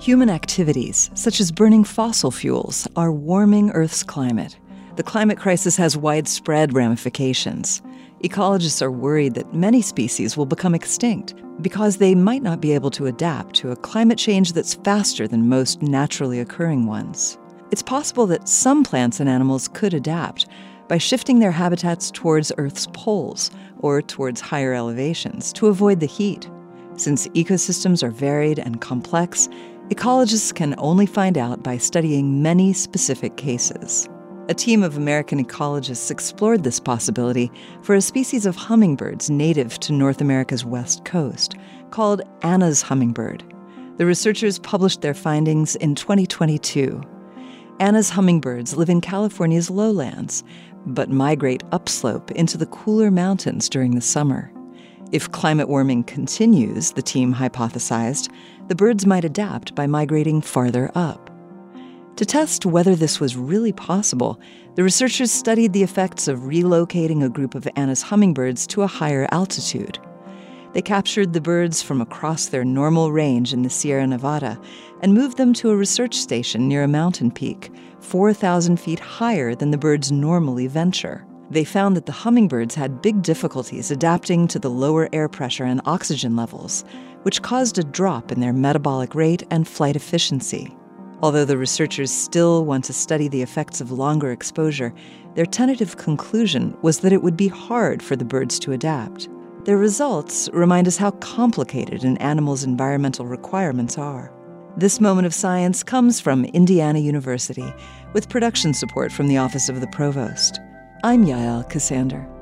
Human activities, such as burning fossil fuels, are warming Earth's climate. The climate crisis has widespread ramifications. Ecologists are worried that many species will become extinct because they might not be able to adapt to a climate change that's faster than most naturally occurring ones. It's possible that some plants and animals could adapt by shifting their habitats towards Earth's poles or towards higher elevations to avoid the heat. Since ecosystems are varied and complex, ecologists can only find out by studying many specific cases. A team of American ecologists explored this possibility for a species of hummingbirds native to North America's west coast, called Anna's hummingbird. The researchers published their findings in 2022. Anna's hummingbirds live in California's lowlands, but migrate upslope into the cooler mountains during the summer. If climate warming continues, the team hypothesized, the birds might adapt by migrating farther up. To test whether this was really possible, the researchers studied the effects of relocating a group of Anna's hummingbirds to a higher altitude. They captured the birds from across their normal range in the Sierra Nevada and moved them to a research station near a mountain peak, 4,000 feet higher than the birds normally venture they found that the hummingbirds had big difficulties adapting to the lower air pressure and oxygen levels, which caused a drop in their metabolic rate and flight efficiency. Although the researchers still want to study the effects of longer exposure, their tentative conclusion was that it would be hard for the birds to adapt. Their results remind us how complicated an animal's environmental requirements are. This moment of science comes from Indiana University, with production support from the Office of the Provost. I'm Yael Ksander.